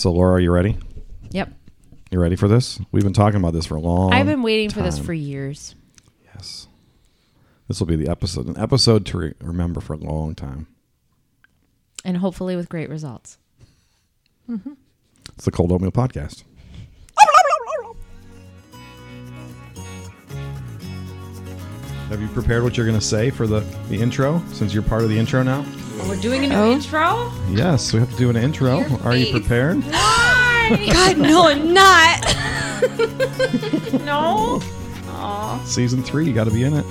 So, Laura, are you ready? Yep. You ready for this? We've been talking about this for a long. I've been waiting for this for years. Yes. This will be the episode, an episode to re- remember for a long time. And hopefully with great results. Mm-hmm. It's the Cold Oatmeal Podcast. Have you prepared what you're going to say for the, the intro since you're part of the intro now? We're doing an Oh. intro? Yes, we have to do an intro. Your Are you face. prepared? God, no, I'm not. No. Aww. Season three, you got to be in it.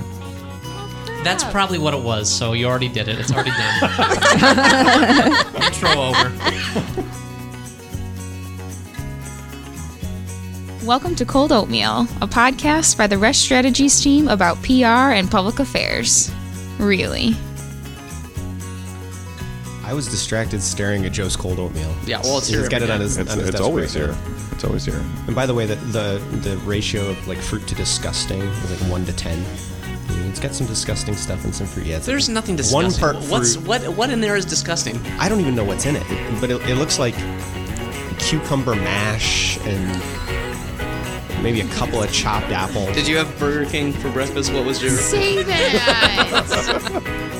That's probably what it was, so you already did it. It's already done. Intro over. Welcome to Cold Oatmeal, a podcast by the Resch Strategies team about PR and public affairs. Really. I was distracted staring at Joe's cold oatmeal. Yeah, well, it's he's here got it every on day. his. It's, on his it's desk always right here. there. It's always here. And by the way, the, the the ratio of like fruit to disgusting is like one to ten. It's got some disgusting stuff and some fruit. Yeah, There's like nothing disgusting. One disgusting. part What's fruit. what? What in there is disgusting? I don't even know what's in it, but it, it looks like cucumber mash and maybe a couple of chopped apples. Did you have Burger King for breakfast? What was your? Say that.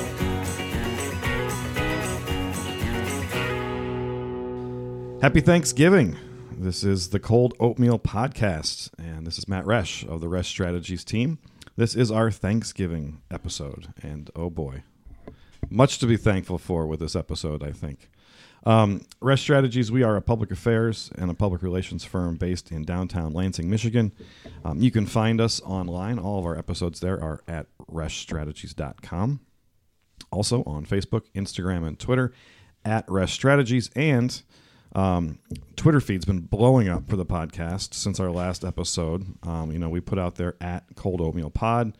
Happy Thanksgiving. This is the Cold Oatmeal Podcast, and this is Matt Resch of the Resch Strategies team. This is our Thanksgiving episode, and oh boy, much to be thankful for with this episode, I think. Um, Resch Strategies, we are a public affairs and a public relations firm based in downtown Lansing, Michigan. Um, you can find us online. All of our episodes there are at reschstrategies.com. Also on Facebook, Instagram, and Twitter at Resch Strategies. And um, Twitter feed's been blowing up for the podcast since our last episode. Um, you know, we put out there at Cold Oatmeal Pod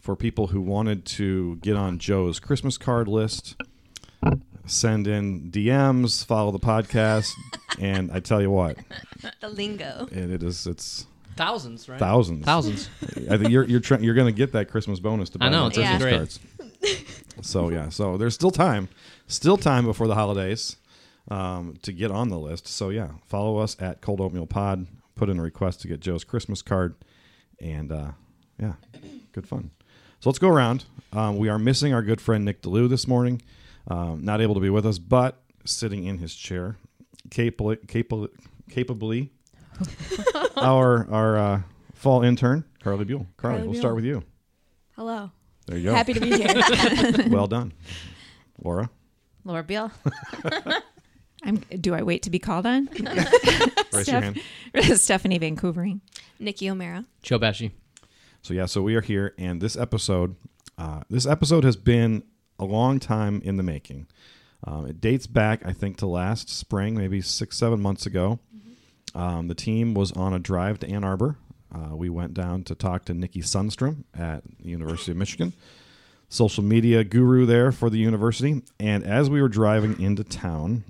for people who wanted to get on Joe's Christmas card list, send in DMs, follow the podcast, and I tell you what, the lingo. And it is it's Thousands, right? thousands. Thousands. I think you're you're trying you're going to get that Christmas bonus to buy I know, more it's gonna Christmas be cards. So yeah, so there's still time, still time before the holidays um, to get on the list. So yeah, follow us at Cold Oatmeal Pod. Put in a request to get Joe's Christmas card, and uh, yeah, good fun. So let's go around. Um, we are missing our good friend Nick DeLue this morning, um, not able to be with us, but sitting in his chair, capably, capably, capably our our uh, fall intern Carly Buell. Carly, Carly we'll start with you. Hello. There you go. Happy to be here. well done, Laura. Laura Biehl. I'm, do I wait to be called on? Raise your hand. Stephanie Van Koevering. Nikki O'Mara. Joe Pesci. So yeah, so we are here, and this episode, uh, this episode has been a long time in the making. Um, it dates back, I think, to last spring, maybe six, seven months ago. Um, the team was on a drive to Ann Arbor. Uh, we went down to talk to Nikki Sundstrom at the University of Michigan, social media guru there for the university. And as we were driving into town,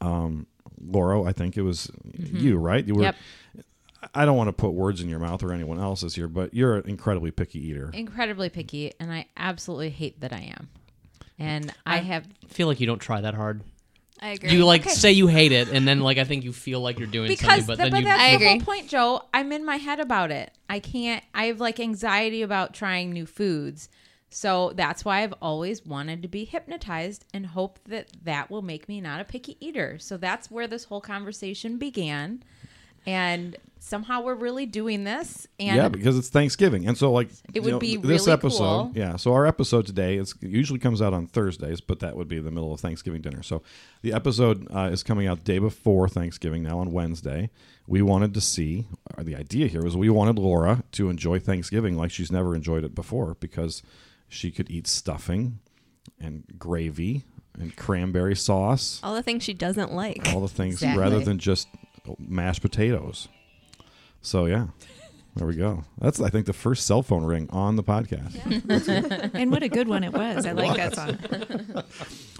um, Laura, I think it was you, right? You were. Yep. I don't want to put words in your mouth or anyone else's here, but you're an incredibly picky eater. Incredibly picky, and I absolutely hate that I am. And I have feel like you don't try that hard. I agree. You like Okay. say you hate it, and then like I think you feel like you're doing because something, but the- then but you. that's I the agree. whole point, Joe. I'm in my head about it. I can't. I have like anxiety about trying new foods, so that's why I've always wanted to be hypnotized and hope that that will make me not a picky eater. So that's where this whole conversation began, and somehow we're really doing this. And yeah, because it's Thanksgiving, and so like It would know, be this really episode. cool. Yeah, so our episode today is usually comes out on Thursdays, but that would be the middle of Thanksgiving dinner. So the episode uh, is coming out the day before Thanksgiving, now on Wednesday. We wanted to see, or the idea here was we wanted Laura to enjoy Thanksgiving like she's never enjoyed it before because she could eat stuffing and gravy and cranberry sauce, All the things she doesn't like. all the things Exactly. rather than just mashed potatoes. So yeah, there we go. That's I think the first cell phone ring on the podcast. And what a good one it was. I like that song.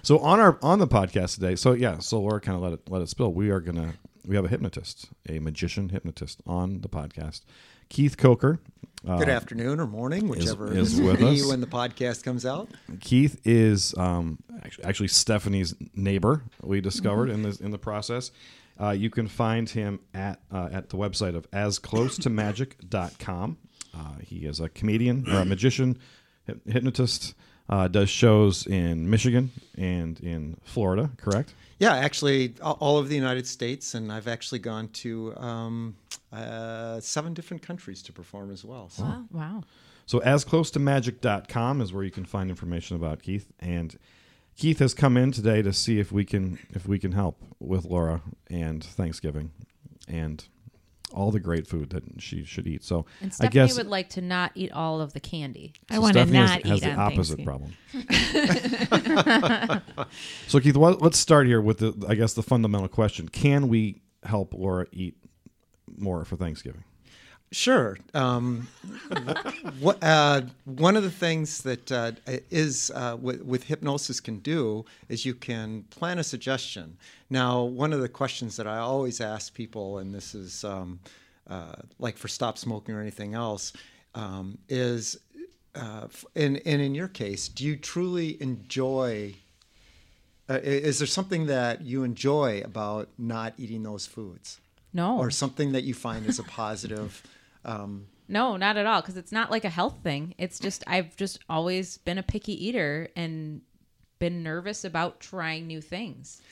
So on our on the podcast today, so yeah, so Laura kind of let it let it spill. We are gonna we have a hypnotist, a magician hypnotist on the podcast. Keith Kocher. Uh, Good afternoon or morning, whichever is it with us. when the podcast comes out. Keith is um, actually, actually Stephanie's neighbor. We discovered in this in the process. Uh, you can find him at uh, at the website of asclosetomagic.com. Uh, he is a comedian or a magician, hypnotist. Uh, does shows in Michigan and in Florida, correct? Yeah, actually, all of the United States, and I've actually gone to um, uh, seven different countries to perform as well. So. Wow. Wow. So asclosetomagic.com is where you can find information about Keith and Keith has come in today to see if we can if we can help with Laura and Thanksgiving and all the great food that she should eat. So And I Stephanie guess would like to not eat all of the candy. I want to Stephanie has- not has, eat the opposite Thanksgiving. problem. so Keith, what, let's start here with the I guess the fundamental question: Can we help Laura eat more for Thanksgiving? Sure. Um, what, uh, one of the things that uh, is uh, with, with hypnosis can do is you can plan a suggestion. Now, one of the questions that I always ask people, and this is um, uh, like for stop smoking or anything else, um, is, uh, f- and, and in your case, do you truly enjoy? Uh, is there something that you enjoy about not eating those foods? No. or something that you find as a positive. Um, No, not at all. Because it's not like a health thing. It's just I've just always been a picky eater and been nervous about trying new things.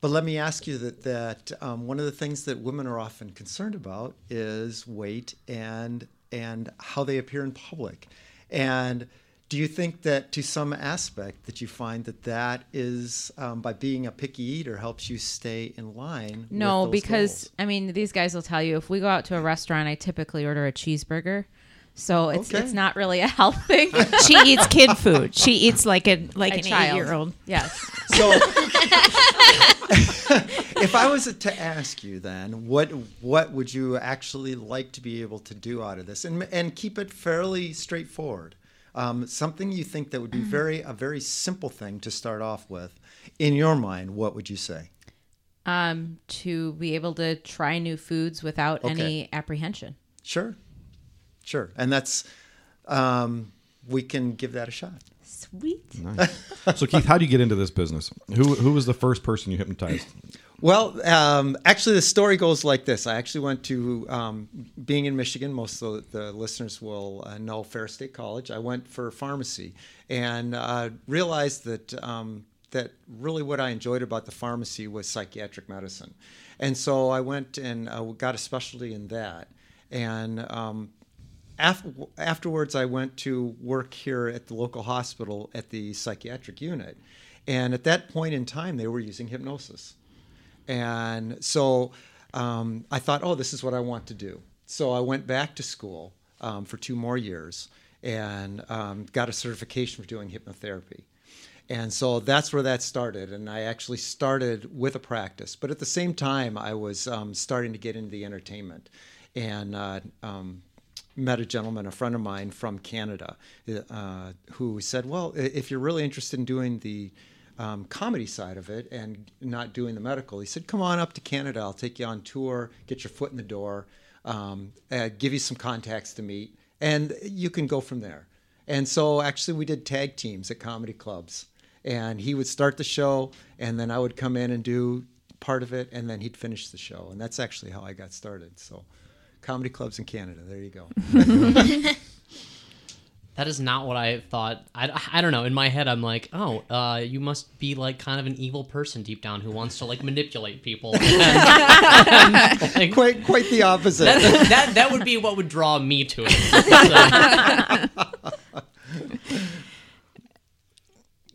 but let me ask you that that um, one of the things that women are often concerned about is weight and and how they appear in public. And do you think that to some aspect that you find that that is um, by being a picky eater helps you stay in line? with No, those because goals? I mean these guys will tell you if we go out to a restaurant, I typically order a cheeseburger. So it's Okay. it's not really a health thing. she eats kid food. She eats like a like A an child. eight year old. Yes. So, if I was to ask you, then what what would you actually like to be able to do out of this, and and keep it fairly straightforward? Um, something you think that would be very a very simple thing to start off with, in your mind, what would you say? Um, to be able to try new foods without Okay. any apprehension. Sure, sure, and that's um, we can give that a shot. Sweet. Nice. so Keith, how do you get into this business? Who who was the first person you hypnotized? Well, um, actually, the story goes like this. I actually went to, um, being in Michigan, most of the, listeners will uh, know Ferris State College. I went for pharmacy and uh, realized that, um, that really what I enjoyed about the pharmacy was psychiatric medicine. And so I went and uh, got a specialty in that. And um, af- afterwards, I went to work here at the local hospital at the psychiatric unit. And at that point in time, they were using hypnosis. And so um, I thought, oh, this is what I want to do. So I went back to school um, for two more years and um, got a certification for doing hypnotherapy. And so that's where that started. And I actually started with a practice. But at the same time, I was um, starting to get into the entertainment and uh, um, met a gentleman, a friend of mine from Canada, uh, who said, Well, if you're really interested in doing the um, comedy side of it and not doing the medical, he said, Come on up to Canada. I'll take you on tour, get your foot in the door, um, uh, give you some contacts to meet, and you can go from there. And so actually, we did tag teams at comedy clubs. And he would start the show, and then I would come in and do part of it, and then he'd finish the show. And that's actually how I got started. So, comedy clubs in Canada. There you go. That is not what I thought. I, I don't know. In my head, I'm like, oh, uh, you must be like kind of an evil person deep down who wants to like manipulate people. And- and, like, quite, quite the opposite. that, that that would be what would draw me to it. So-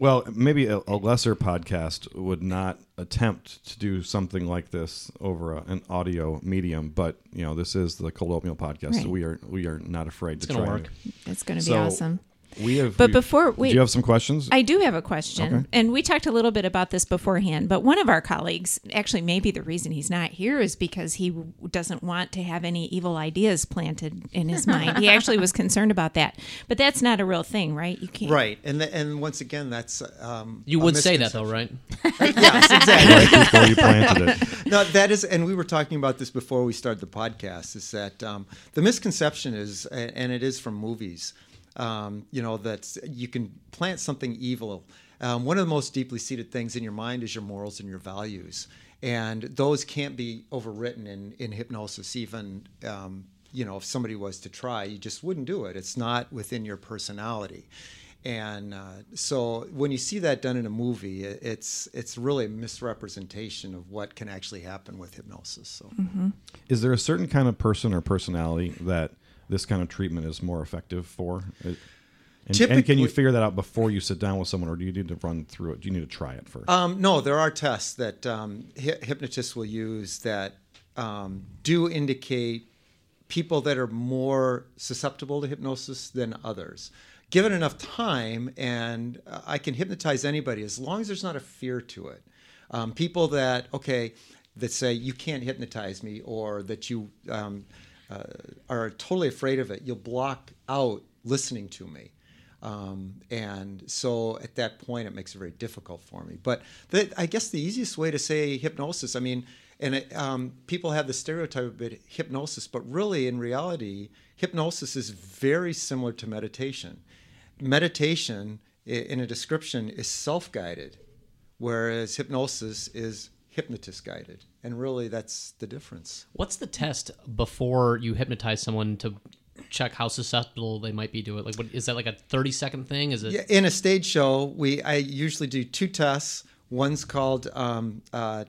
Well, maybe a, a lesser podcast would not attempt to do something like this over a, an audio medium, but you know, this is the Cold Oatmeal podcast, so we are we are not afraid to gonna try work. it. It's going to be So, awesome. We have, But we- before- we, do you have some questions? I do have a question, Okay. and we talked a little bit about this beforehand. But one of our colleagues, actually, maybe the reason he's not here is because he doesn't want to have any evil ideas planted in his mind. He actually was concerned about that, but that's not a real thing, right? You can't. right. And, the, and once again, that's. Um, you a would say that though, right? yes, exactly. right before you planted it. no, that is, and we were talking about this before we started the podcast. Is that um, the misconception is, and it is from movies, um, you know, that you can plant something evil. Um, one of the most deeply seated things in your mind is your morals and your values. and those can't be overwritten in in hypnosis. Even um, you know, if somebody was to try, you just wouldn't do it. It's not within your personality. And uh, so when you see that done in a movie, it, it's it's really a misrepresentation of what can actually happen with hypnosis. So Is there a certain kind of person or personality that this kind of treatment is more effective for? It- And, and can you figure that out before you sit down with someone, or do you need to run through it? Do you need to try it first? Um, no, there are tests that um, hy- hypnotists will use that um, do indicate people that are more susceptible to hypnosis than others. Given enough time, and uh, I can hypnotize anybody as long as there's not a fear to it. Um, people that okay, that say you can't hypnotize me, or that you um, uh, are totally afraid of it, you'll block out listening to me. Um, and so at that point, it makes it very difficult for me. But the, I guess the easiest way to say hypnosis, I mean, and it, um, people have the stereotype of it, hypnosis, but really in reality, hypnosis is very similar to meditation. Meditation, in a description, is self guided, whereas hypnosis is hypnotist guided. And really, that's the difference. What's the test before you hypnotize someone to check how susceptible they might be to it? Like, what is that like a thirty second thing? Is it? Yeah, in a stage show, we I usually do two tests. One's called um, uh,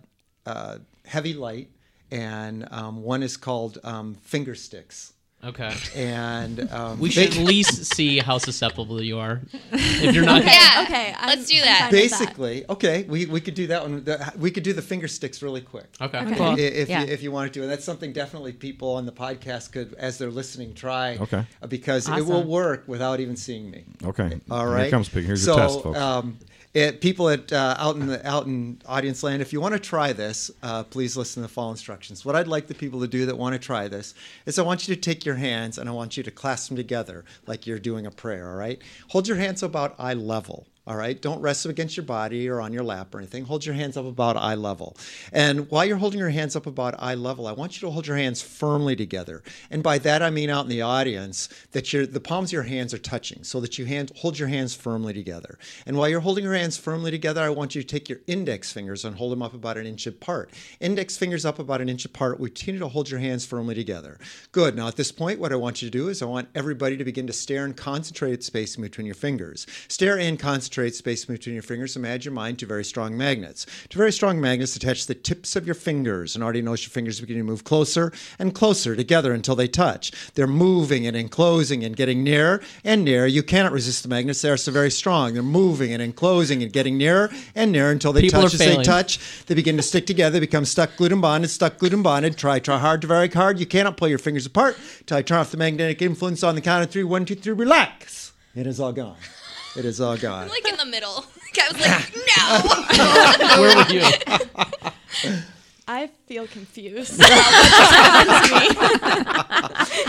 uh, heavy light, and um, one is called um, finger sticks. Okay. And um, We should at least see how susceptible you are. If you're not, Yeah. Okay, I'm- Let's do that. fine with that. basically okay. We, we could do that one. The- We could do the finger sticks really quick. okay. I- Cool. If, Yeah. you, if you wanted to, and that's something definitely people on the podcast could, as they're listening, try. Okay. Because it will work without even seeing me. okay. all right. Here comes Pig. Here's so, your test, folks. Um, it, people at uh, out in the out in audience land, if you want to try this, uh, please listen to the following instructions. What I'd like the people to do that want to try this is I want you to take your hands and I want you to clasp them together like you're doing a prayer. All right. Hold your hands about eye level. All right. Don't rest them against your body or on your lap or anything. Hold your hands up about eye level. And while you're holding your hands up about eye level, I want you to hold your hands firmly together. And by that I mean out in the audience that the palms of your hands are touching, so that you hand hold your hands firmly together. And while you're holding your hands firmly together, I want you to take your index fingers and hold them up about an inch apart. Index fingers up about an inch apart. We continue to hold your hands firmly together. Good. Now at this point, what I want you to do is I want everybody to begin to stare and concentrate space in between your fingers. Stare and concentrate space between your fingers. Imagine your mind to very strong magnets. To very strong magnets, attach the tips of your fingers, and already notice your fingers beginning to move closer and closer together until they touch. They're moving and enclosing and getting nearer and nearer. You cannot resist the magnets; they are so very strong. They're moving and enclosing and getting nearer and nearer until they People touch. As they touch, they begin to stick together, become stuck, glued, and bonded. Stuck, glued, and bonded. Try, try hard to very hard. You cannot pull your fingers apart. Till I turn off the magnetic influence on the count of three. One, two, three. Relax. It is all gone. It is all gone. I'm like in the middle. I was like, no. Where were you? I feel confused.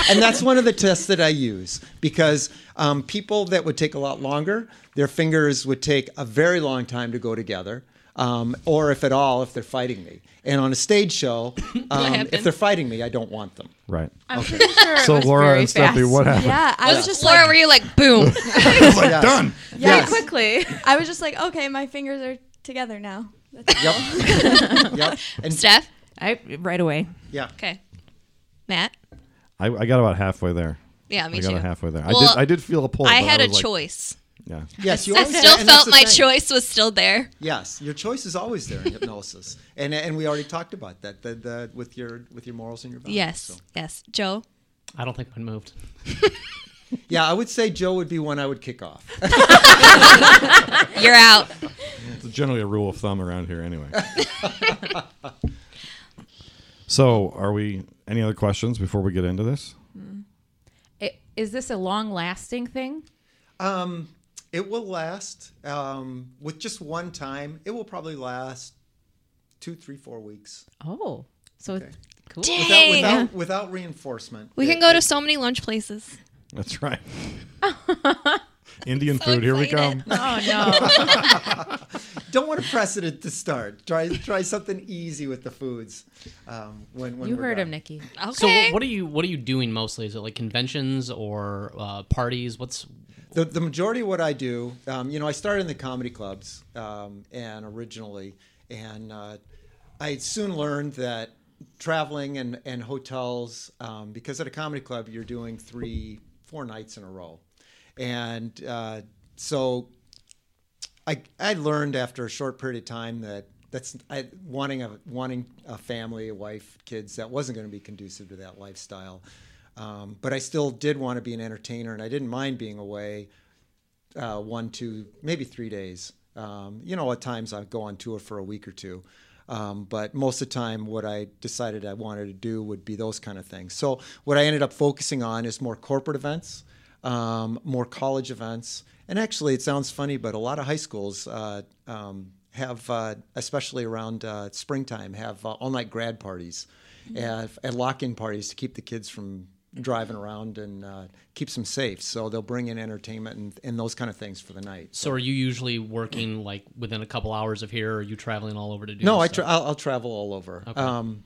and that's one of the tests that I use because um, people that would take a lot longer, their fingers would take a very long time to go together, um, or if at all, if they're fighting me. And on a stage show, um, if they're fighting me, I don't want them. right. I'm pretty sure. So Laura very and Stephanie, fast. what happened? yeah, I was Was just Laura, like, were you like, boom? It's like Yes. done. yeah, Yes. quickly. I was just like, okay, my fingers are together now. That's Yep. yep. And Steph? I right away. yeah. Okay. Matt? I, I got about halfway there. Yeah, me I got too. about halfway there. I did. I did feel a pull. I had a like- choice. Yeah. Yes, you I always still felt my thing. choice was still there. Yes, your choice is always there in hypnosis, and and we already talked about that. The, the with your with your morals and your values. Yes. so. Yes. Joe? I don't think mine moved. Yeah, I would say Joe would be one I would kick off. You're out. It's generally a rule of thumb around here, anyway. so, are we? Any other questions before we get into this? I- Is this a long-lasting thing? Um, it will last um, with just one time. It will probably last two, three, four weeks Oh, so Okay. it's cool. without Dang. without, without reinforcement. We It- can go to so many lunch places. That's right. Indian So food. Here we excited. come. Oh no. Don't want a precedent to start. Try try something easy with the foods. Um, when, when you we're heard done. him, Nikki. Okay. So what are you what are you doing mostly? Is it like conventions or uh, parties? What's The, the majority of what I do, um, you know, I started in the comedy clubs um, and originally, and uh, I soon learned that traveling and, and hotels, um, because at a comedy club, you're doing three, four nights in a row. And uh, so I, I learned after a short period of time that that's I, wanting a wanting a family, a wife, kids. That wasn't going to be conducive to that lifestyle. Um, but I still did want to be an entertainer, and I didn't mind being away uh, one, two, maybe three days. Um, you know, at times I'd go on tour for a week or two. Um, but most of the time, what I decided I wanted to do would be those kind of things. So, what I ended up focusing on is more corporate events, um, more college events. And actually, it sounds funny, but a lot of high schools uh, um, have, uh, especially around uh, springtime, have uh, all night grad parties and, and lock in parties to keep the kids from driving around and uh, keeps them safe. So they'll bring in entertainment and, and those kind of things for the night. So are you usually working like within a couple hours of here, or are you traveling all over to do? No, I tra- I'll, I'll travel all over. Okay. Um,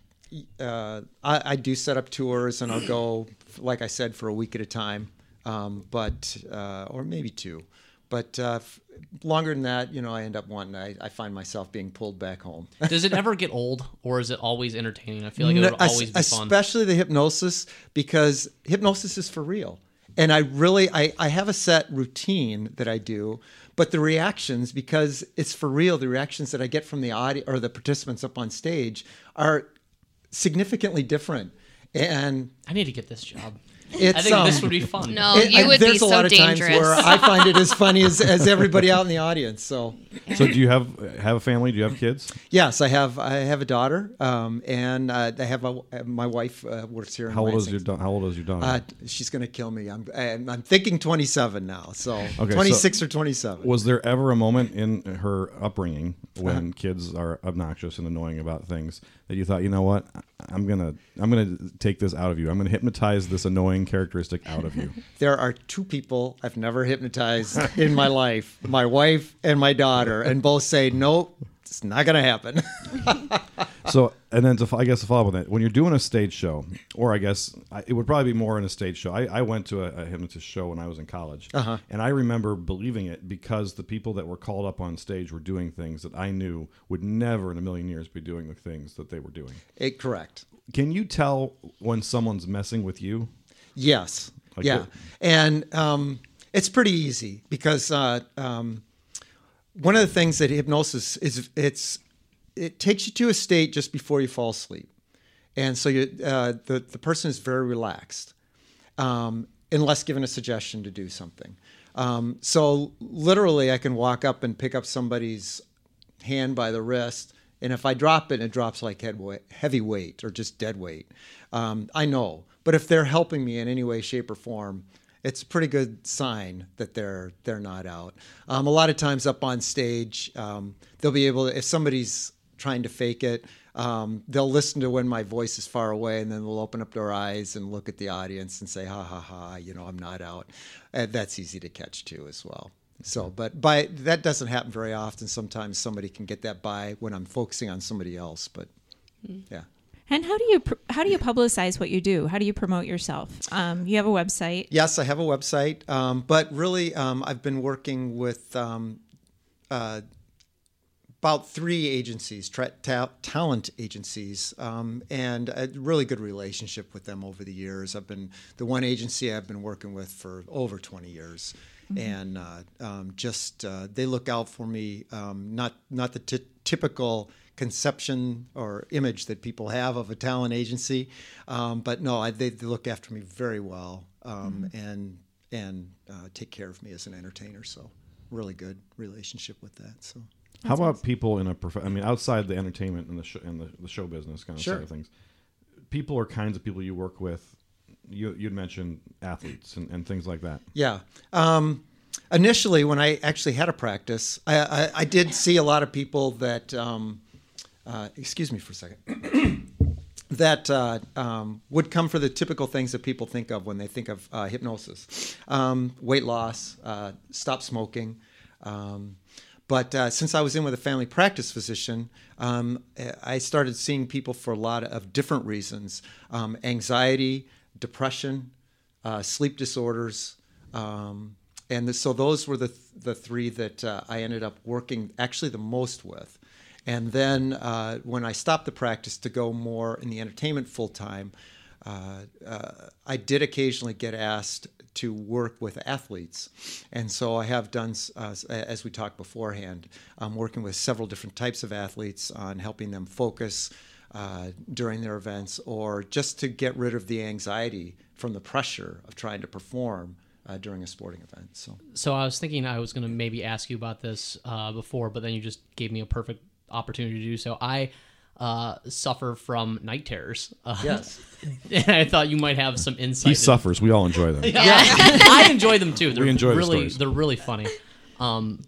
uh, I, I do set up tours and I'll go, like I said, for a week at a time, um, but uh, or maybe two. But uh, f- longer than that, you know, I end up wanting. I, I find myself being pulled back home. Does it ever get old, or is it always entertaining? I feel like it would es- always be fun. especially the hypnosis because hypnosis is for real and i really I, I have a set routine that i do but the reactions because it's for real the reactions that i get from the audio or the participants up on stage are significantly different and I need to get this job. It's I think this um, would be fun. No, it- you I- would be there's a so lot of times dangerous. where i find it as funny as, as everybody out in the audience so So do you have have a family? Do you have kids? yes i have i have a daughter um, and uh, i have a, my wife uh, works here in How old is your da- How old is your daughter? Uh, she's gonna kill me. I'm I'm I'm thinking 27 now. So Okay, 26 so- or 27. Was there ever a moment in her upbringing when Uh-huh. kids are obnoxious and annoying about things that you thought, you know what, I'm gonna I'm gonna take this out of you. I'm gonna hypnotize this annoying characteristic out of you. there are two people I've never hypnotized in my life: my wife and my daughter, and both say nope. It's not gonna happen. so, and then to I guess to follow up on that, when you're doing a stage show, or I guess I, it would probably be more in a stage show. I, I went to a, a hypnotist show when I was in college, Uh-huh. and I remember believing it because the people that were called up on stage were doing things that I knew would never in a million years be doing the things that they were doing. it, correct. Can you tell when someone's messing with you? Yes. Like yeah. it- And um, it's pretty easy because uh, um, one of the things that hypnosis is, it's it takes you to a state just before you fall asleep, and so you, uh, the the person is very relaxed, um, unless given a suggestion to do something. Um, so literally, I can walk up and pick up somebody's hand by the wrist, and if I drop it, it drops like heavy weight or just dead weight. Um, I know, but if they're helping me in any way, shape, or form, it's a pretty good sign that they're they're not out. Um, a lot of times up on stage, um, they'll be able to, if somebody's trying to fake it, um, they'll listen to when my voice is far away, and then they'll open up their eyes and look at the audience and say, "Ha ha ha!" You know, I'm not out. And that's easy to catch too, as well. So, but by that doesn't happen very often. Sometimes somebody can get that by when I'm focusing on somebody else. But yeah. And how do you pr- how do you publicize what you do? How do you promote yourself? Um, you have a website. Yes, I have a website, um, but really, um, I've been working with um, uh, about three agencies, tra- ta- talent agencies, um, and a really good relationship with them over the years. I've been the one agency I've been working with for over 20 years, and uh, um, just uh, they look out for me. Um, not not the ty- typical conception or image that people have of a talent agency, um, but no, I, they, they look after me very well um, and and uh, take care of me as an entertainer. So really good relationship with that. So. How about people in a prof- I mean, outside the entertainment and the sh- and the, the show business kind of Sure. side of things, people or kinds of people you work with. You you'd mentioned athletes and, and things like that. Yeah. Um, initially, when I actually had a practice, I, I, I did see a lot of people that, um, uh, excuse me for a second, that uh, um, would come for the typical things that people think of when they think of uh, hypnosis um, weight loss, uh, stop smoking. Um, but uh, since I was in with a family practice physician, um, I started seeing people for a lot of different reasons um, anxiety, depression, sleep disorders. Um, and the, so those were the, th- the three that uh, I ended up working actually the most with. And then uh, when I stopped the practice to go more in the entertainment full time, uh, uh, I did occasionally get asked to work with athletes. And so I have done, uh, as we talked beforehand, I'm working with several different types of athletes on helping them focus uh, during their events or just to get rid of the anxiety from the pressure of trying to perform. Uh, during a sporting event, so So I was thinking I was going to maybe ask you about this uh, before, but then you just gave me a perfect opportunity to do so. I uh, suffer from night terrors. Uh, Yes. and I thought you might have some insight. He in- suffers. We all enjoy them. yeah, I enjoy them too. They're enjoy the really stories. they're really funny. Um,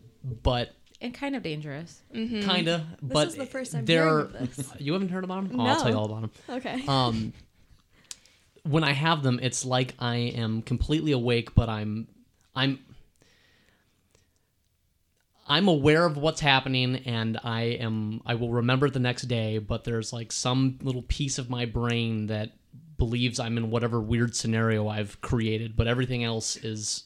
but And kind of dangerous. kinda. but this is the first I'm they're of this. you haven't heard about them. Oh, I'll tell you all about them. Okay. Um, when I have them, it's like I am completely awake, but I'm I'm I'm aware of what's happening and I am I will remember the next day, but there's like some little piece of my brain that believes I'm in whatever weird scenario I've created, but everything else is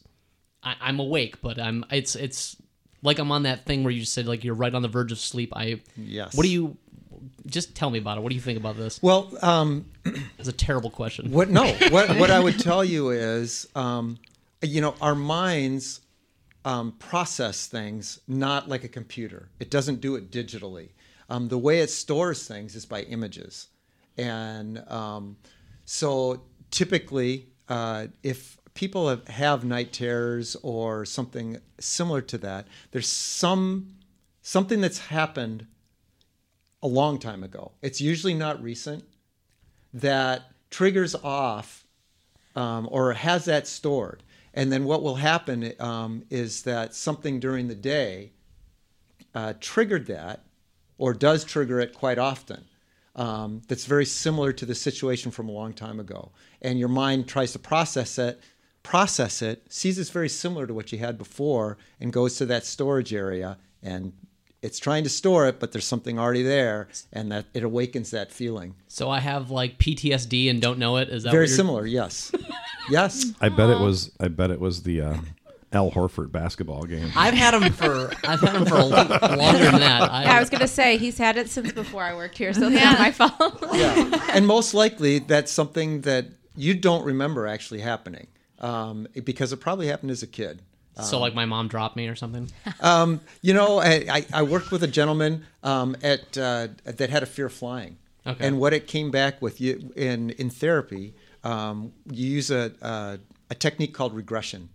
I, I'm awake, but I'm it's it's like I'm on that thing where you said like you're right on the verge of sleep. I Yes. What do you just tell me about it? What do you think about this? well, um, It's a terrible question. What no? What what I would tell you is, um, you know, our minds um, process things not like a computer. It doesn't do it digitally. Um, the way it stores things is by images, and um, so typically, uh, if people have, have night terrors or something similar to that, there's some something that's happened a long time ago. It's usually not recent that triggers off um, or has that stored. And then what will happen um, is that something during the day uh, triggered that or does trigger it quite often. Um, that's very similar to the situation from a long time ago. And your mind tries to process it, process it, sees it's very similar to what you had before, and goes to that storage area and it's trying to store it, but there's something already there, and that it awakens that feeling. So I have like PTSD and don't know it. Is that Very similar, yes, yes. I bet it was. I bet it was the uh, Al Horford basketball game. I've had them for I've had them for a longer than that. I, Yeah, I was gonna say he's had it since before I worked here, so it's not my fault. yeah. And most likely, that's something that you don't remember actually happening um, because it probably happened as a kid. So like my mom dropped me or something. Um, you know, I, I- I worked with a gentleman um, at uh, that had a fear of flying, Okay. and what it came back with you in in therapy, um, you use a, a a technique called regression,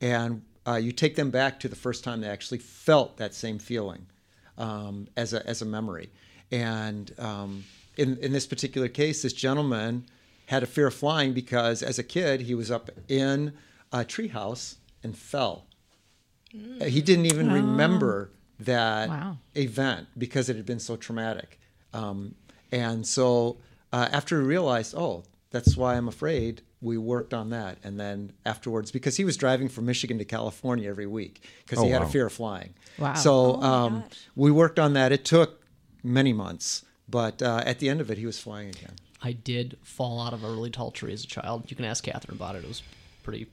and uh, you take them back to the first time they actually felt that same feeling um, as a as a memory, and um, in in this particular case, this gentleman had a fear of flying because as a kid he was up in a treehouse and fell. Uh, He didn't even remember that Wow. event because it had been so traumatic. Um, and so uh, after we realized, oh, that's why I'm afraid, we worked on that. And then afterwards, because he was driving from Michigan to California every week because Oh, he had wow. a fear of flying. Wow. So my um, we worked on that. It took many months, but uh, at the end of it, he was flying again. I did fall out of a really tall tree as a child. You can ask Catherine about it. It was pretty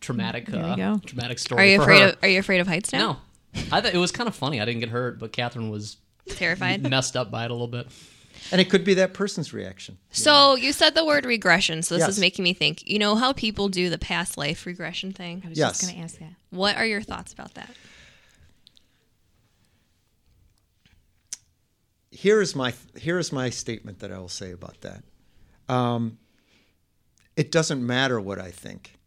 traumatic. There you uh, go. Traumatic story. Are you for afraid her. of Are you afraid of heights now? No, I thought it was kind of funny. I didn't get hurt, but Catherine was Terrified. messed up by it a little bit. And it could be that person's reaction. So you said the word regression. So this Yes. is making me think. You know how people do the past life regression thing. I was Yes. just going to ask that. What are your thoughts about that? here is my here is my statement that I will say about that. Um, it doesn't matter what I think.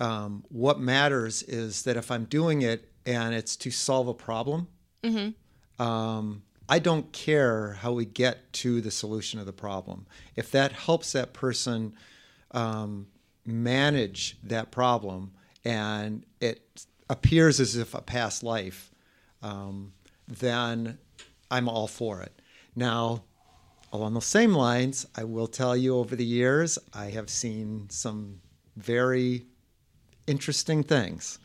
Um, what matters is that if I'm doing it and it's to solve a problem, um, I don't care how we get to the solution of the problem. If that helps that person um, manage that problem and it appears as if a past life, um, then I'm all for it. Now, along those same lines, I will tell you over the years, I have seen some very interesting things.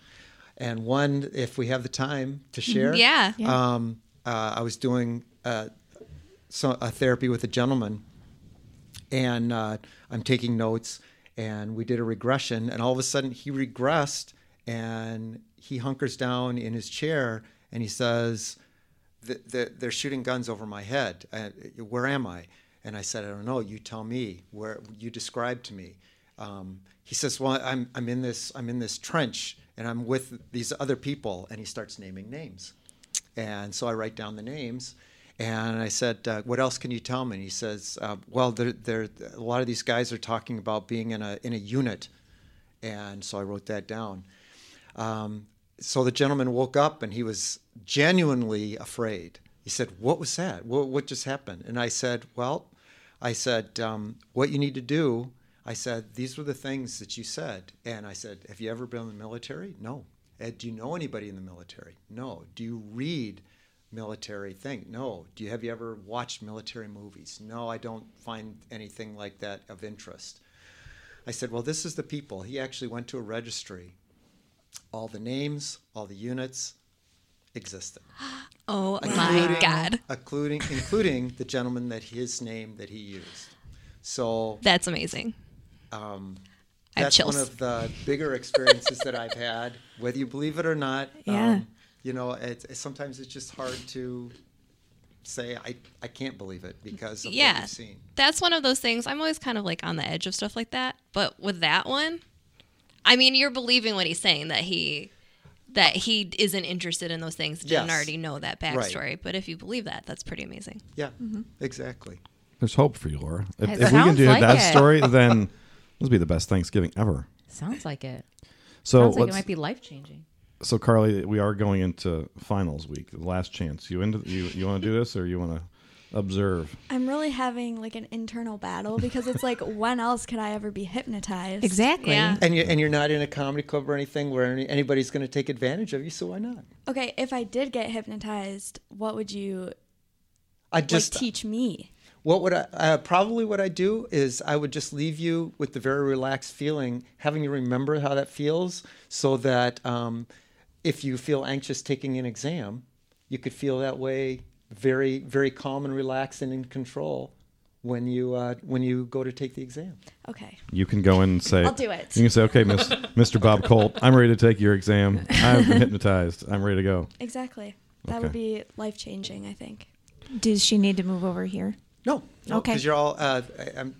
And one, if we have the time to share, Yeah. um, uh, I was doing uh, so, a therapy with a gentleman, and uh, I'm taking notes, and we did a regression, and all of a sudden he regressed, and he hunkers down in his chair, and he says, the, the, they're shooting guns over my head. Uh, where am I? And I said, I don't know. You tell me. Where you describe to me. Um, he says, Well, I'm, I'm in this I'm in this trench, and I'm with these other people. And he starts naming names. And so I write down the names. And I said, uh, "What else can you tell me?" And he says, uh, "Well, there, there, a lot of these guys are talking about being in a in a unit." And so I wrote that down. Um, so the gentleman woke up and he was genuinely afraid. He said, "What was that? What, what just happened?" And I said, "Well, I said um, what you need to do." I said, "These were the things that you said." And I said, "Have you ever been in the military?" No. Ed, do you know anybody in the military? No. Do you read military thing? No. Do you have you ever watched military movies? No, I don't find anything like that of interest. I said, "Well, this is the people." He actually went to a registry. All the names, all the units existed. Oh my God. Including including the gentleman that his name that he used. So That's amazing. Um, that's one of the bigger experiences that I've had, whether you believe it or not. Yeah. Um, you know, it, it- sometimes it's just hard to say I, I can't believe it because of what Yeah. you've seen. That's one of those things. I'm always kind of like on the edge of stuff like that. But with that one, I mean, you're believing what he's saying that he that he isn't interested in those things. And didn't Yes. already know that Right. backstory. But if you believe that, that's pretty amazing. Yeah, exactly. There's hope for you, Laura. If, if we can do like that it. story, then this will be the best Thanksgiving ever. Sounds like it. So Sounds like it might be life changing. So Carly, we are going into finals week, the last chance. You into you you want to do this or you want to observe? I'm really having like an internal battle because it's like, when else could I ever be hypnotized? Exactly. Yeah. And you and you're not in a comedy club or anything where any, anybody's going to take advantage of you, so why not? Okay, if I did get hypnotized, what would you I just like teach me? What would I uh, probably what I do is I would just leave you with the very relaxed feeling, having you remember how that feels, so that um, if you feel anxious taking an exam, you could feel that way, very very calm and relaxed and in control when you uh, when you go to take the exam. Okay. You can go in and say, I'll do it. You can say, okay, Miss, Mr. Bob Colt, I'm ready to take your exam. I've been hypnotized. I'm ready to go. Exactly. That Okay. would be life changing, I think. Does she need to move over here? No, no, Okay. because you're all. Uh, I, I'm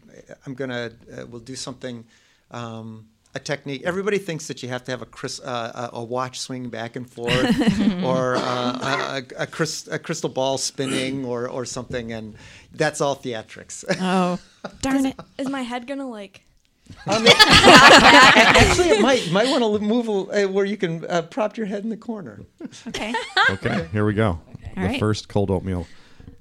I'm gonna uh, we'll do something. Um, a technique. Everybody thinks that you have to have a cris- uh, a a watch swinging back and forth, or uh, a, a, a, a crystal ball spinning, or or something, and that's all theatrics. Oh, darn it. Is my head gonna like? Actually, it might you might want to move uh, where you can uh, prop your head in the corner. Okay. Okay, here we go. the right. first cold oatmeal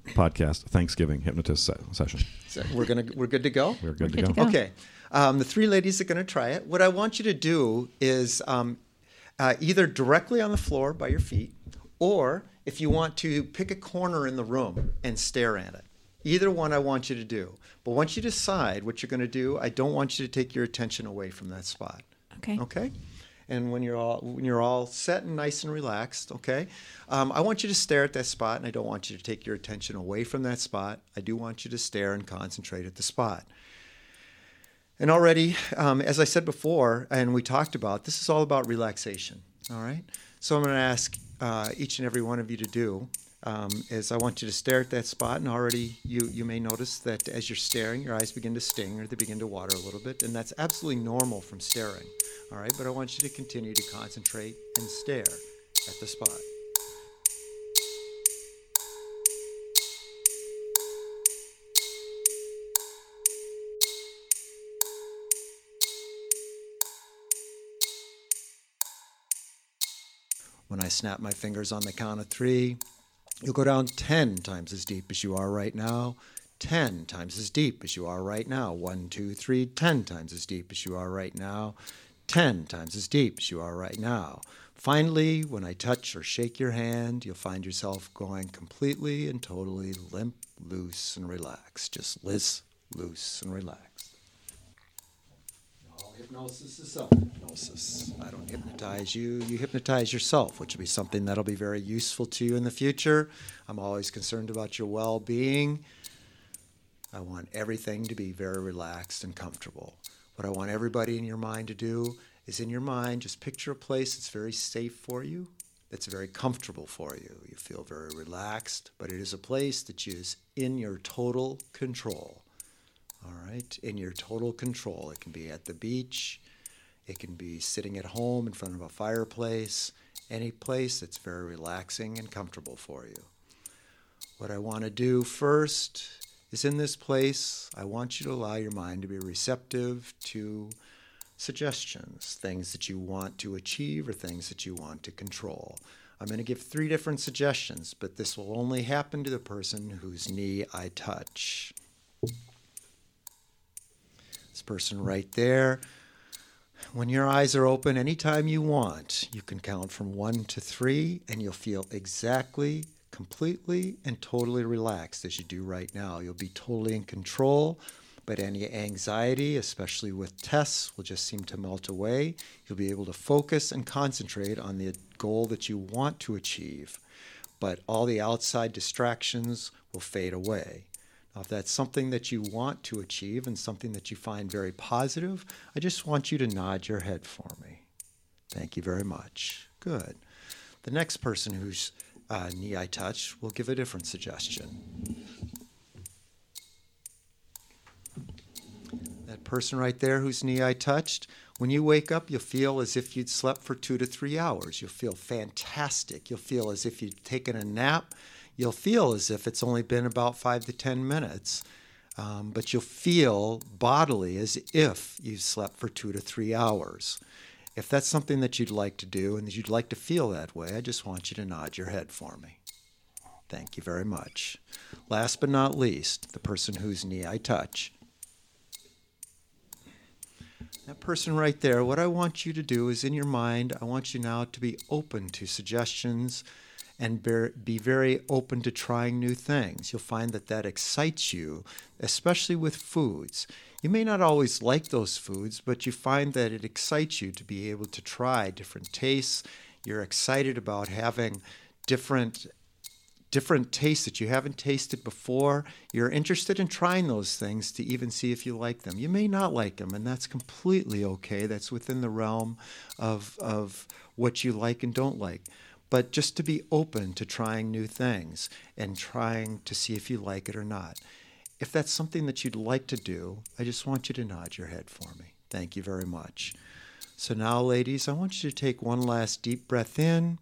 podcast Thanksgiving hypnotist se- session. So we're gonna we're good to go. We're good, good to, to go. go. Okay. Um, the three ladies are going to try it. What I want you to do is um, uh, either directly on the floor by your feet, or if you want to pick a corner in the room and stare at it. Either one I want you to do. But once you decide what you're going to do, I don't want you to take your attention away from that spot. Okay. Okay. And when you're all when you're all set and nice and relaxed, okay, um, I want you to stare at that spot, and I don't want you to take your attention away from that spot. I do want you to stare and concentrate at the spot. And already, um, as I said before, and we talked about, this is all about relaxation. All right. So I'm going to ask uh, each and every one of you to do um, is I want you to stare at that spot, and already you you may notice that as you're staring, your eyes begin to sting or they begin to water a little bit, and that's absolutely normal from staring. All right. But I want you to continue to concentrate and stare at the spot. When I snap my fingers on the count of three, you'll go down 10 times as deep as you are right now. 10 times as deep as you are right now. One, two, three, 10 times as deep as you are right now. 10 times as deep as you are right now. Finally, when I touch or shake your hand, you'll find yourself going completely and totally limp, loose, and relaxed. Just loose, loose, and relaxed. Hypnosis is self hypnosis. I don't hypnotize you, you hypnotize yourself, which will be something that'll be very useful to you in the future. I'm always concerned about your well being. I want everything to be very relaxed and comfortable. What I want everybody in your mind to do is in your mind, just picture a place that's very safe for you, that's very comfortable for you. You feel very relaxed, but it is a place that you're in your total control. All right, in your total control. It can be at the beach, it can be sitting at home in front of a fireplace, any place that's very relaxing and comfortable for you. What I want to do first is in this place, I want you to allow your mind to be receptive to suggestions, things that you want to achieve or things that you want to control. I'm going to give three different suggestions, but this will only happen to the person whose knee I touch. This person right there. When your eyes are open anytime you want, you can count from one to three and you'll feel exactly, completely, and totally relaxed as you do right now. You'll be totally in control, but any anxiety, especially with tests, will just seem to melt away. You'll be able to focus and concentrate on the goal that you want to achieve, but all the outside distractions will fade away. If that's something that you want to achieve and something that you find very positive, I just want you to nod your head for me. Thank you very much. Good. The next person whose uh, knee I touch will give a different suggestion. That person right there whose knee I touched, when you wake up, you'll feel as if you'd slept for two to three hours. You'll feel fantastic. You'll feel as if you'd taken a nap you'll feel as if it's only been about five to 10 minutes. Um, but you'll feel bodily as if you've slept for two to three hours. If that's something that you'd like to do and that you'd like to feel that way, I just want you to nod your head for me. Thank you very much. Last but not least, the person whose knee I touch. That person right there, what I want you to do is in your mind, I want you now to be open to suggestions and be very open to trying new things. You'll find that that excites you, especially with foods. You may not always like those foods, but you find that it excites you to be able to try different tastes. You're excited about having different different tastes that you haven't tasted before. You're interested in trying those things to even see if you like them. You may not like them, and that's completely okay. That's within the realm of, of what you like and don't like but just to be open to trying new things and trying to see if you like it or not. If that's something that you'd like to do, I just want you to nod your head for me. Thank you very much. So now, ladies, I want you to take one last deep breath in,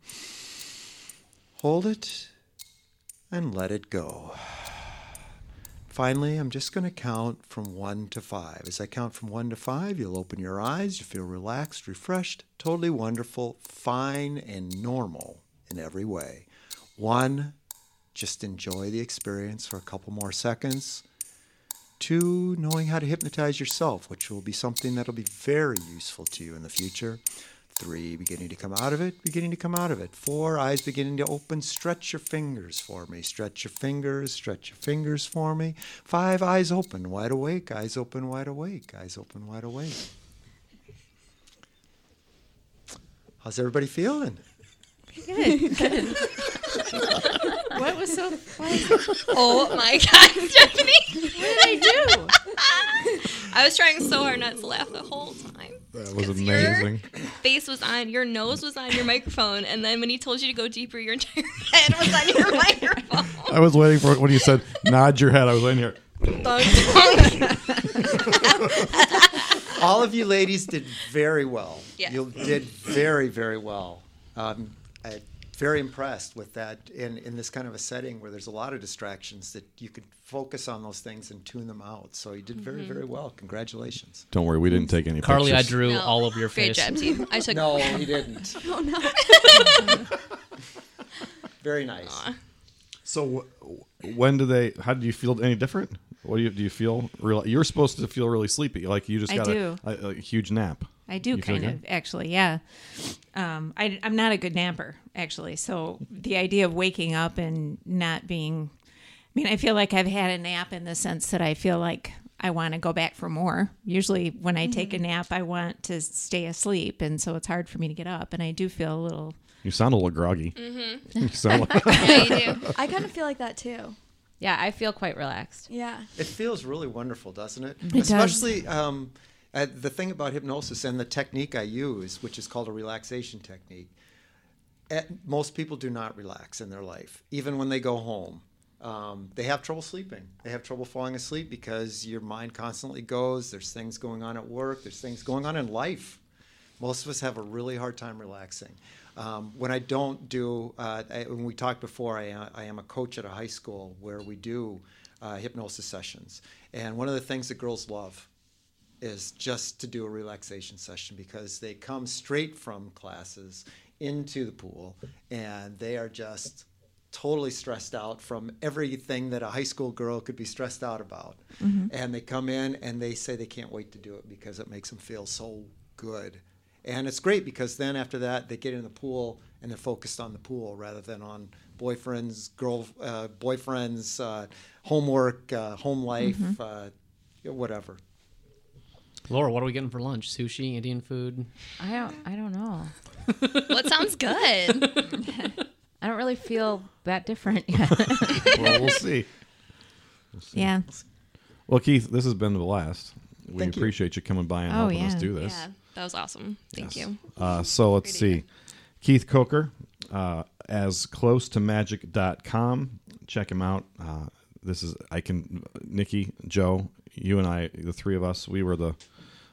hold it, and let it go. Finally, I'm just going to count from one to five. As I count from one to five, you'll open your eyes, you feel relaxed, refreshed, totally wonderful, fine, and normal in every way. One, just enjoy the experience for a couple more seconds. Two, knowing how to hypnotize yourself, which will be something that'll be very useful to you in the future. Three, beginning to come out of it, beginning to come out of it. Four, eyes beginning to open. Stretch your fingers for me. Stretch your fingers, stretch your fingers for me. Five, eyes open, wide awake. Eyes open, wide awake. Eyes open, wide awake. How's everybody feeling? Good, good. what was so funny? Oh my God, Stephanie! What did I do? I was trying so hard not to laugh the whole time. That was amazing. Your face was on, your nose was on your microphone, and then when he told you to go deeper, your entire head was on your microphone. I was waiting for when you said nod your head. I was waiting here. Dunk, dunk. All of you ladies did very well. Yes. You did very, very well. Um, I, very impressed with that in, in this kind of a setting where there's a lot of distractions that you could focus on those things and tune them out. So you did very, very mm-hmm. well. Congratulations. Don't worry, we didn't take any pictures. Carly, I drew No, all of your Great face. job, team. I took. No, he didn't. Oh no. Very nice. Aw. So wh- when do they? How do you feel? Any different? What do you do? You feel real? You're supposed to feel really sleepy, like you just I got. A, a, a huge nap. I do You feel kind good? of actually, yeah. Um, I, I'm not a good napper actually, so the idea of waking up and not being, I mean, I feel like I've had a nap in the sense that I feel like I want to go back for more. Usually, when I take a nap, I want to stay asleep, and so it's hard for me to get up, and I do feel a little. You sound a little groggy. Mm-hmm. You sound like, Yeah, you do. I kind of feel like that too. Yeah, I feel quite relaxed. Yeah. It feels really wonderful, doesn't it? does. Especially um, uh, the thing about hypnosis and the technique I use, which is called a relaxation technique. eh, most people do not relax in their life, even when they go home. Um, they have trouble sleeping. They have trouble falling asleep because your mind constantly goes. There's things going on at work. There's things going on in life. Most of us have a really hard time relaxing. Um, when I don't do, uh, I, when we talked before, I, I am a coach at a high school where we do uh, hypnosis sessions. And one of the things that girls love is just to do a relaxation session because they come straight from classes into the pool and they are just totally stressed out from everything that a high school girl could be stressed out about. And they come in and they say they can't wait to do it because it makes them feel so good. And it's great because then after that they get in the pool and they're focused on the pool rather than on boyfriends, girl, uh, boyfriends, uh, homework, uh, home life, uh, whatever. Laura, what are we getting for lunch? Sushi, Indian food? I don't. I don't know. What sounds good? I don't really feel that different yet. well, we'll see. Yeah. Well, Keith, this has been the last. We Thank appreciate you coming by and Oh, helping us do this. yeah, that was awesome. Thank you. Uh, so let's see. Keith Kocher, uh, as close to magic.com. Check him out. Uh, this is, I can, Nikki, Joe, you and I, the three of us, we were the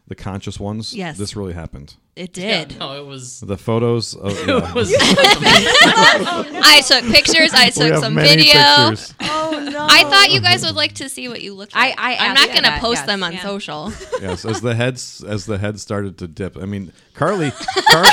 the conscious ones. Yes. This really happened. It did. No, it was. The photos of yeah. It was I took pictures. I We took have some many video. pictures. Oh no! I thought you guys would like to see what you look I- like. I I'm not gonna that, post yes, them on yeah. social. yes, as the heads as the head started to dip. I mean, Carly, Car-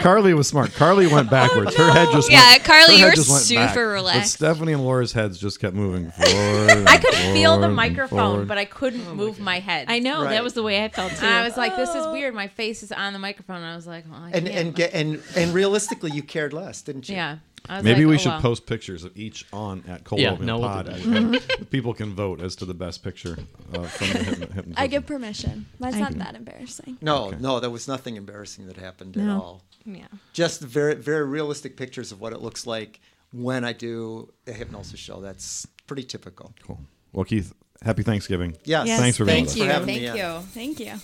Carly was smart. Carly went oh, backwards. Her head just Yeah, went, Carly, you head were super back. But relaxed. Stephanie and Laura's heads just kept moving forward. I could feel the microphone, but I I couldn't oh move my head. I know. Right. That was the way I felt too. I was like, "This is oh. weird." My face is on the microphone. And I was like, well, I And can't. and get and and realistically, you cared less, didn't you? yeah. Maybe like, we oh, should well. post pictures of each on at Cold Yeah, Oatmeal no, we'll Pod. and people can vote as to the best picture uh, from the hypno- hypnotism. I give permission. Mine's I not do. that embarrassing. No, Okay. no, there was nothing embarrassing that happened at No. all. yeah. Just very, very realistic pictures of what it looks like when I do a hypnosis show. That's pretty typical. Cool. Well, Keith, happy Thanksgiving. Yes. Yes, Thanks for being Thanks with for us. having me. Thank you.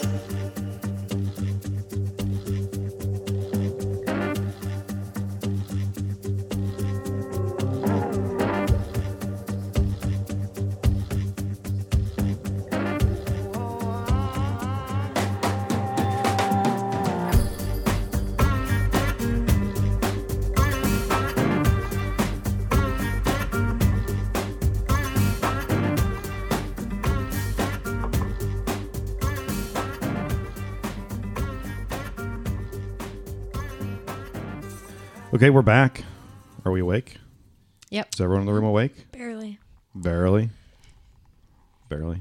Thank you. Okay, we're back. Are we awake? Yep. Is everyone in the room awake? Barely. Barely. Barely.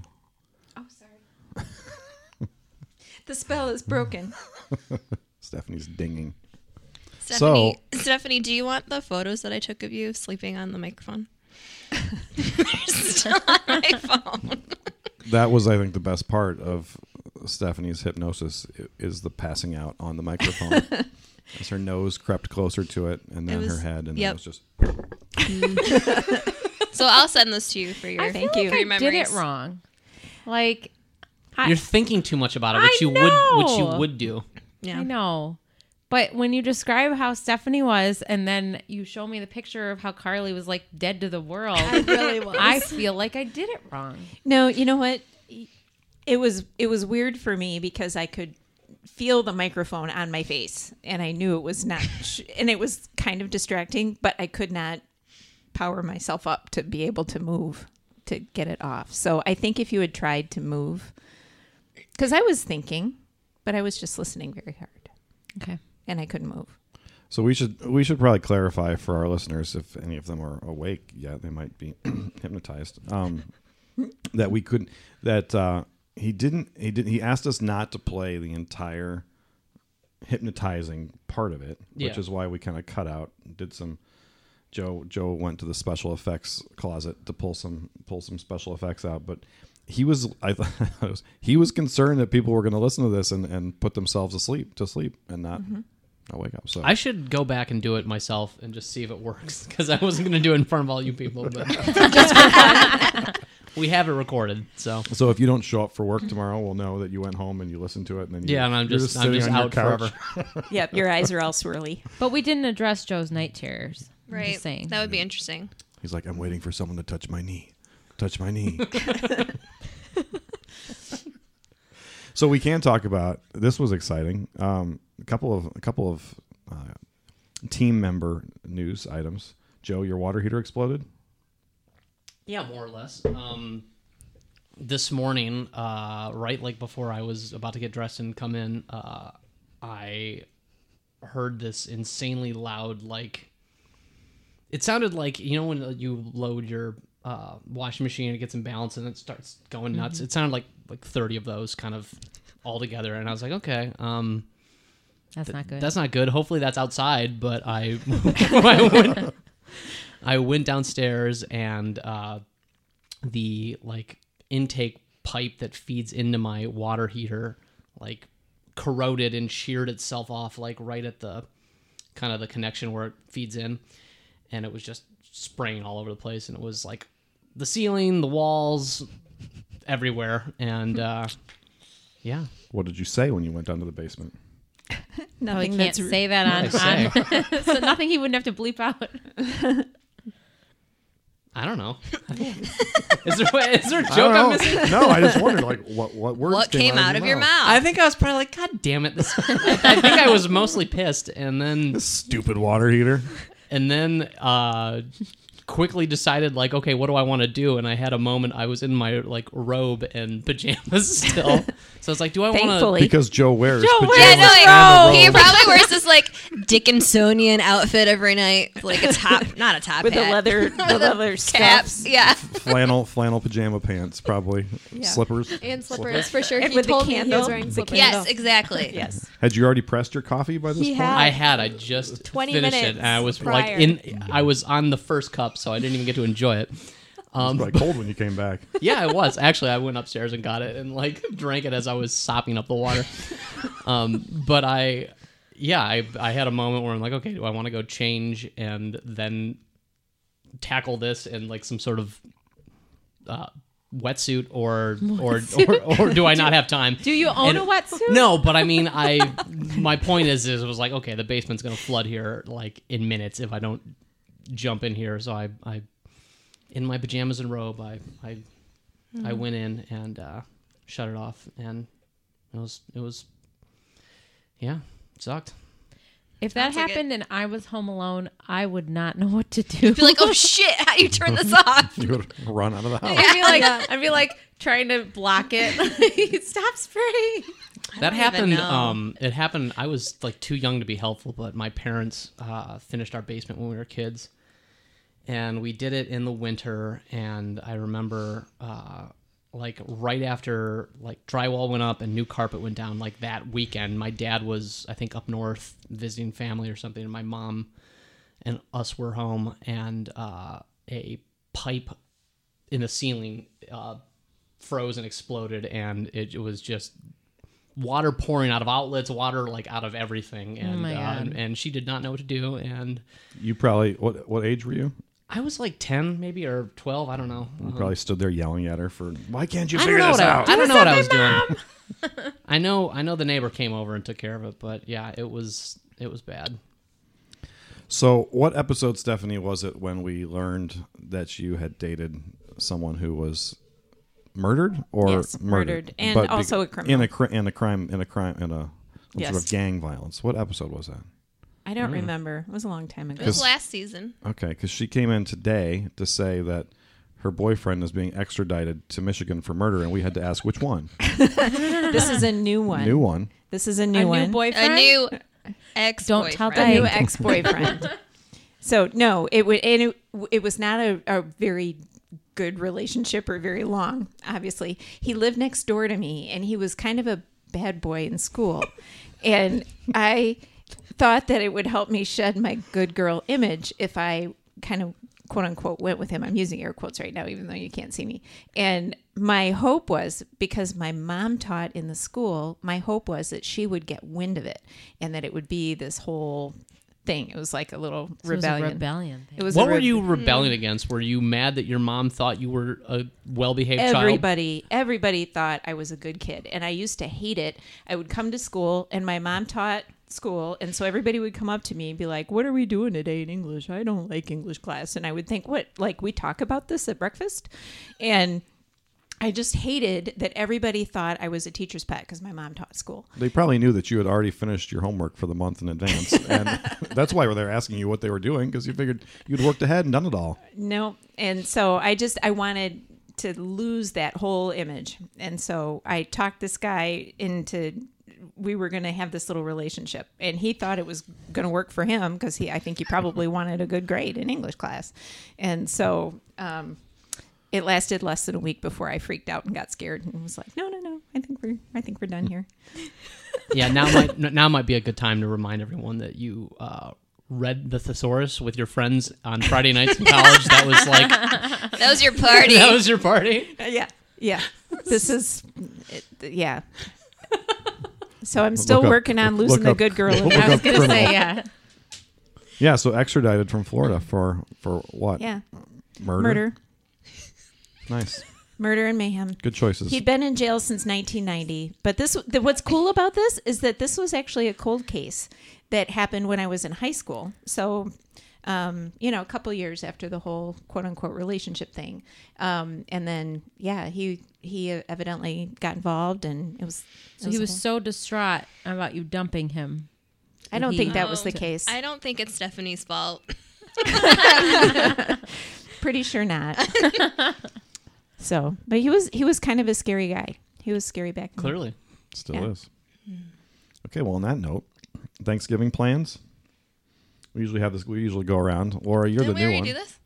oh, sorry. the spell is broken. Stephanie's dinging. Stephanie, Stephanie, do you want the photos that I took of you sleeping on the microphone? They're still on my phone. That was, I think, the best part of Stephanie's hypnosis is the passing out on the microphone. As her nose crept closer to it, and then was- her head, and yep. then it was just So I'll send this to you for your I Thank like you. for your I did it wrong. Like I- You're thinking too much about it, which I you would, which you would do. Yeah. I know. But when you describe how Stephanie was, and then you show me the picture of how Carly was like dead to the world, I really was. I feel like I did it wrong. No, you know what? It was it was weird for me because I could feel the microphone on my face and I knew it was not sh- and it was kind of distracting, but I could not power myself up to be able to move to get it off. So I think if you had tried to move cuz I was thinking, but I was just listening very hard Okay. And I couldn't move. So we should we should probably clarify for our listeners if any of them are awake yet, they might be hypnotized. Um, that we couldn't that uh, he didn't he did he asked us not to play the entire hypnotizing part of it, which Yeah. is why we kind of cut out did some. Joe Joe went to the special effects closet to pull some pull some special effects out, but he was I thought he was concerned that people were going to listen to this and, and put themselves asleep to sleep and not not wake up. So I should go back and do it myself and just see if it works because I wasn't going to do it in front of all you people. But we have it recorded. So So if you don't show up for work tomorrow, we'll know that you went home and you listened to it, and then you, yeah, and I'm you're just, I'm just out couch. forever. Yep, your eyes are all swirly. But we didn't address Joe's night terrors. Right. just saying. That would be interesting. He's like, I'm waiting for someone to touch my knee, touch my knee. So we can talk about this was exciting. Um, a couple of a couple of uh, team member news items. Joe, your water heater exploded. Yeah, more or less. Um, this morning, uh, right like before I was about to get dressed and come in, uh, I heard this insanely loud, like it sounded like you know when you load your uh, washing machine it gets imbalanced and it starts going nuts. It sounded like like thirty of those kind of all together, and I was like, okay, um, That's not good. that's not good. Hopefully that's outside, but I I went I went downstairs and uh, the like intake pipe that feeds into my water heater like corroded and sheared itself off like right at the kind of the connection where it feeds in and it was just spraying all over the place and it was like the ceiling, the walls, everywhere and uh yeah. What did you say when you went down to the basement? Probably Nothing can't that's say that on, I on so nothing he wouldn't have to bleep out. I don't know. is there is there a joke don't I'm missing? no, I just wondered like what what words What came out of your mouth? I think I was probably like, God damn it! This. I think I was mostly pissed, and then This stupid water heater. And then uh, quickly decided like, okay, what do I want to do? And I had a moment. I was in my like robe and pajamas still, so I was like, do I want to? Because Joe wears Joe pajamas Yeah, no, wears like, and a he probably wears this like Dickinsonian outfit every night, like a top, not a top with the leather, the leather cap. straps. Yeah, flannel flannel pajama pants, probably slippers. And slippers for sure. And He with the told me he was wearing slippers. yes, exactly. Yes. Had you already pressed your coffee by this He point? had. I had. I just 20 finished it, and I was prior. like in. I was on the first cup, so I didn't even get to enjoy it. Um, It was probably cold when you came back. yeah, it was actually. I went upstairs and got it and like drank it as I was sopping up the water. Um, but I, yeah, I I had a moment where I'm like, okay, do I want to go change and then tackle this in like some sort of uh, wetsuit or or, or or do I not have time? Do you own And- a wetsuit? No, but I mean, I my point is, is it was like, okay, the basement's gonna flood here like in minutes if I don't jump in here. So I, I in my pajamas and robe, I, I, I went in and uh, shut it off, and it was, it was, yeah, it sucked. If that Sounds like happened and I was home alone, I would not know what to do. Be like, oh shit, how do you turn this off? You would run out of the house. I'd be like, I'd be like trying to block it. Stop spraying. That happened. Um, it happened. I was like too young to be helpful, but my parents uh, finished our basement when we were kids, and we did it in the winter. And I remember, uh, like right after like drywall went up and new carpet went down, like that weekend, my dad was I think up north visiting family or something, and my mom and us were home, and uh, a pipe in the ceiling uh, froze and exploded, and it, it was just water pouring out of outlets, water like out of everything, and my uh, and, and she did not know what to do, and You probably what what age were you? I was like ten, maybe or twelve, I don't know. You uh-huh. probably stood there yelling at her for why can't you I figure don't know this what I, out? I don't know what I was doing. I know I know the neighbor came over and took care of it, but yeah, it was it was bad. So, what episode, Stephanie, was it when we learned that you had dated someone who was murdered or Yes, murdered, and But also a bec- criminal. in a cri- in a crime in a crime in a some sort Yes. of gang violence? What episode was that? I don't mm. remember. It was a long time ago. It was last season. Okay, because she came in today to say that her boyfriend is being extradited to Michigan for murder, and we had to ask which one. This is a new one. New one. This is a new A one. new boyfriend. A new ex. Don't tell a Diane. new ex-boyfriend. so no, it would and it, it was not a, a very good relationship or very long. Obviously, he lived next door to me, and he was kind of a bad boy in school, and I thought that it would help me shed my good girl image if I kind of quote unquote went with him. I'm using air quotes right now, even though you can't see me. And my hope was because my mom taught in the school, my hope was that she would get wind of it and that it would be this whole thing. It was like a little So it was a rebellion. rebellion thing. It was What a were you rebelling against? Were you mad that your mom thought you were a well-behaved child? everybody everybody thought I was a good kid and I used to hate it. I would come to school and my mom taught school and so everybody would come up to me and be like, "What are we doing today in English? I don't like English class." And I would think, "What? Like we talk about this at breakfast?" And I just hated that everybody thought I was a teacher's pet because my mom taught school. They probably knew that you had already finished your homework for the month in advance, and that's why they're asking you what they were doing because you figured you'd worked ahead and done it all. No. And so I just I wanted to lose that whole image. And so I talked this guy into we were going to have this little relationship and he thought it was going to work for him because he I think he probably wanted a good grade in English class. And so um it lasted less than a week before I freaked out and got scared and was like, "No, no, no. I think we're I think we're done here." Yeah, now might now might be a good time to remind everyone that you uh, read the thesaurus with your friends on Friday nights in college. That was like That was your party. that was your party. yeah. Yeah. This is it, yeah. So I'm still Look up- working on losing the up- good girl. in look me. I was gonna say yeah. Yeah, so extradited from Florida for for what? Yeah. murder. Murder. Nice, Murder and mayhem. good choices. He'd been in jail since 1990. But this, the, what's cool about this is that this was actually a cold case that happened when I was in high school. So, um, you know, a couple years after the whole quote unquote relationship thing. Um, and then, yeah, he he evidently got involved, and it was. it So he was whole- so distraught about you dumping him. I don't he- think that was the case. I don't think it's Stephanie's fault. Pretty sure not. so, but he was he was kind of a scary guy. He was scary back then. Clearly, Still Yeah. is. Okay, well, on that note, Thanksgiving plans. We usually have this. We usually go around. Laura, you're Didn't we the new already one. do this?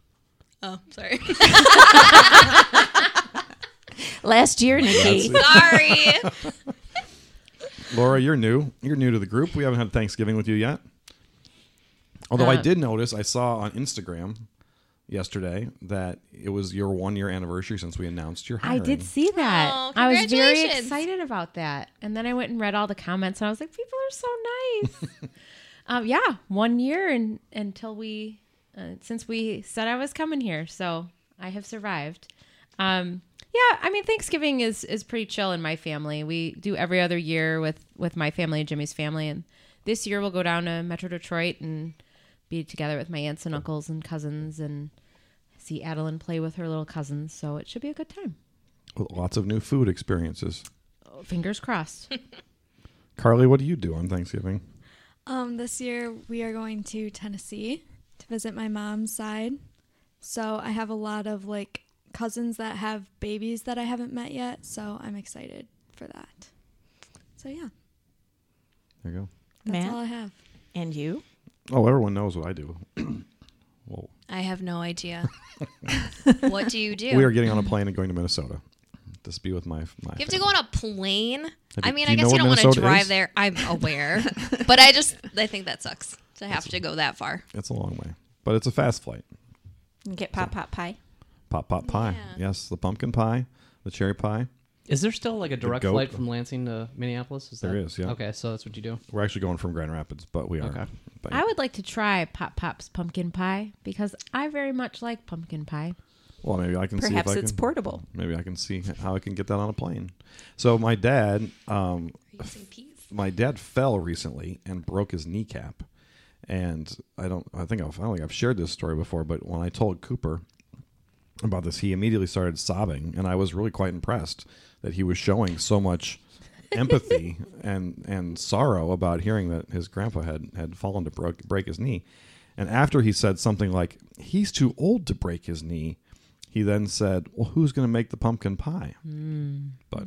Oh, sorry. Last year, Nikki. sorry. Laura, you're new. You're new to the group. We haven't had Thanksgiving with you yet. Although I Uh, did notice, I saw on Instagram yesterday that it was your one year anniversary since we announced your I hiring. did see that. Oh, I was very congratulations. excited about that. And then I went and read all the comments and I was like, people are so nice. um, yeah, one year and until we, uh, since we said I was coming here. So I have survived. Um, yeah, I mean, Thanksgiving is, is pretty chill in my family. We do every other year with, with my family and Jimmy's family. And this year we'll go down to Metro Detroit and be together with my aunts and uncles and cousins and see Adeline play with her little cousins. So it should be a good time. Lots of new food experiences. Fingers crossed. Carly, what do you do on Thanksgiving? Um, this year we are going to Tennessee to visit my mom's side. So I have a lot of like cousins that have babies that I haven't met yet. So I'm excited for that. So yeah, There you go. that's Matt? all I have. And you? Oh, everyone knows what I do. well, I have no idea. what do you do? we are getting on a plane and going to Minnesota to be with my my. you have to go on a plane. Have I mean, I guess you don't want to drive is? there. I'm aware, but I just I think that sucks to have to go that far. It's a long way, but it's a fast flight. You get pop pop pie. Pop pop pie. Yeah. Yes, the pumpkin pie, the cherry pie. is there still like a direct flight from Lansing to Minneapolis? Is There that- is, yeah. Okay, so that's what you do. We're actually going from Grand Rapids, but we are. Okay. But I would like to try Pop Pop's pumpkin pie because I very much like pumpkin pie. Well, maybe I can see Perhaps if I it's can. portable. maybe I can see how I can get that on a plane. So my dad, um, my dad fell recently and broke his kneecap, and I don't. I think I've, I don't think I've shared this story before, but when I told Cooper about this, he immediately started sobbing, and I was really quite impressed that he was showing so much empathy and and sorrow about hearing that his grandpa had had fallen to break, break his knee. And after he said something like, "He's too old to break his knee," he then said, "Well, who's going to make the pumpkin pie?" Hmm. But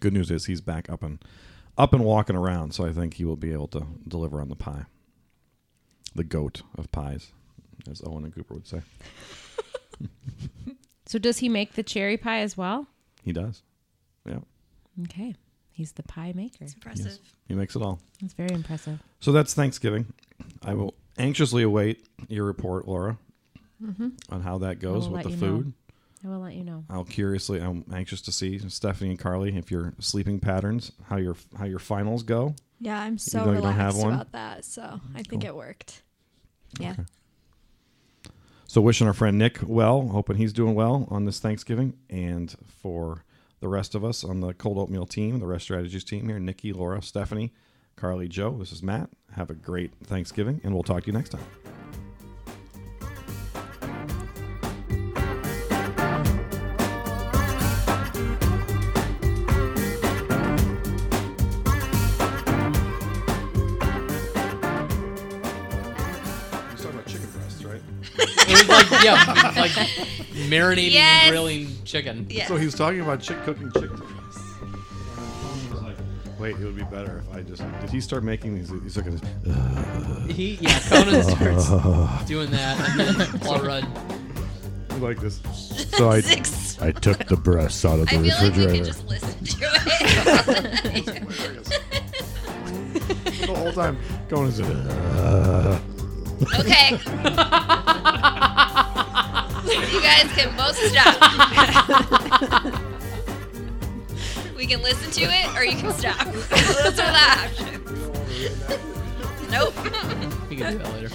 good news is he's back up and up and walking around, so I think he will be able to deliver on the pie. The goat of pies, as Owen and Cooper would say. So does he make the cherry pie as well? He does. Yeah, Okay. He's the pie maker. It's impressive. he makes it all. That's very impressive. So that's Thanksgiving. I will anxiously await your report, Laura, Mm-hmm. on how that goes with the you know. food. I will let you know. I'll curiously, I'm anxious to see Stephanie and Carly if your sleeping patterns, how your how your finals go. Yeah, I'm so though you don't have relaxed one? about that. So I think it worked. Yeah. So wishing our friend Nick well, hoping he's doing well on this Thanksgiving, and for the rest of us on the Cold Oatmeal team, the Resch Strategies team here, Nikki, Laura, Stephanie, Carly, Joe. This is Matt. Have a great Thanksgiving, and we'll talk to you next time. Yeah, like marinating Yes. and grilling chicken. Yes. So he was talking about chick cooking chicken breasts. Was like, Wait, it would be better if I just. Did he start making these? He's looking. at this- He yeah, Conan starts doing that, and then Laura like this. So I, Six. I took the breasts out of the refrigerator. I feel like we refrigerator. can just listen to it. the whole time going is uh, okay. You guys can both stop. we can listen to it or you can stop. Those are the options. Nope. you can do that later.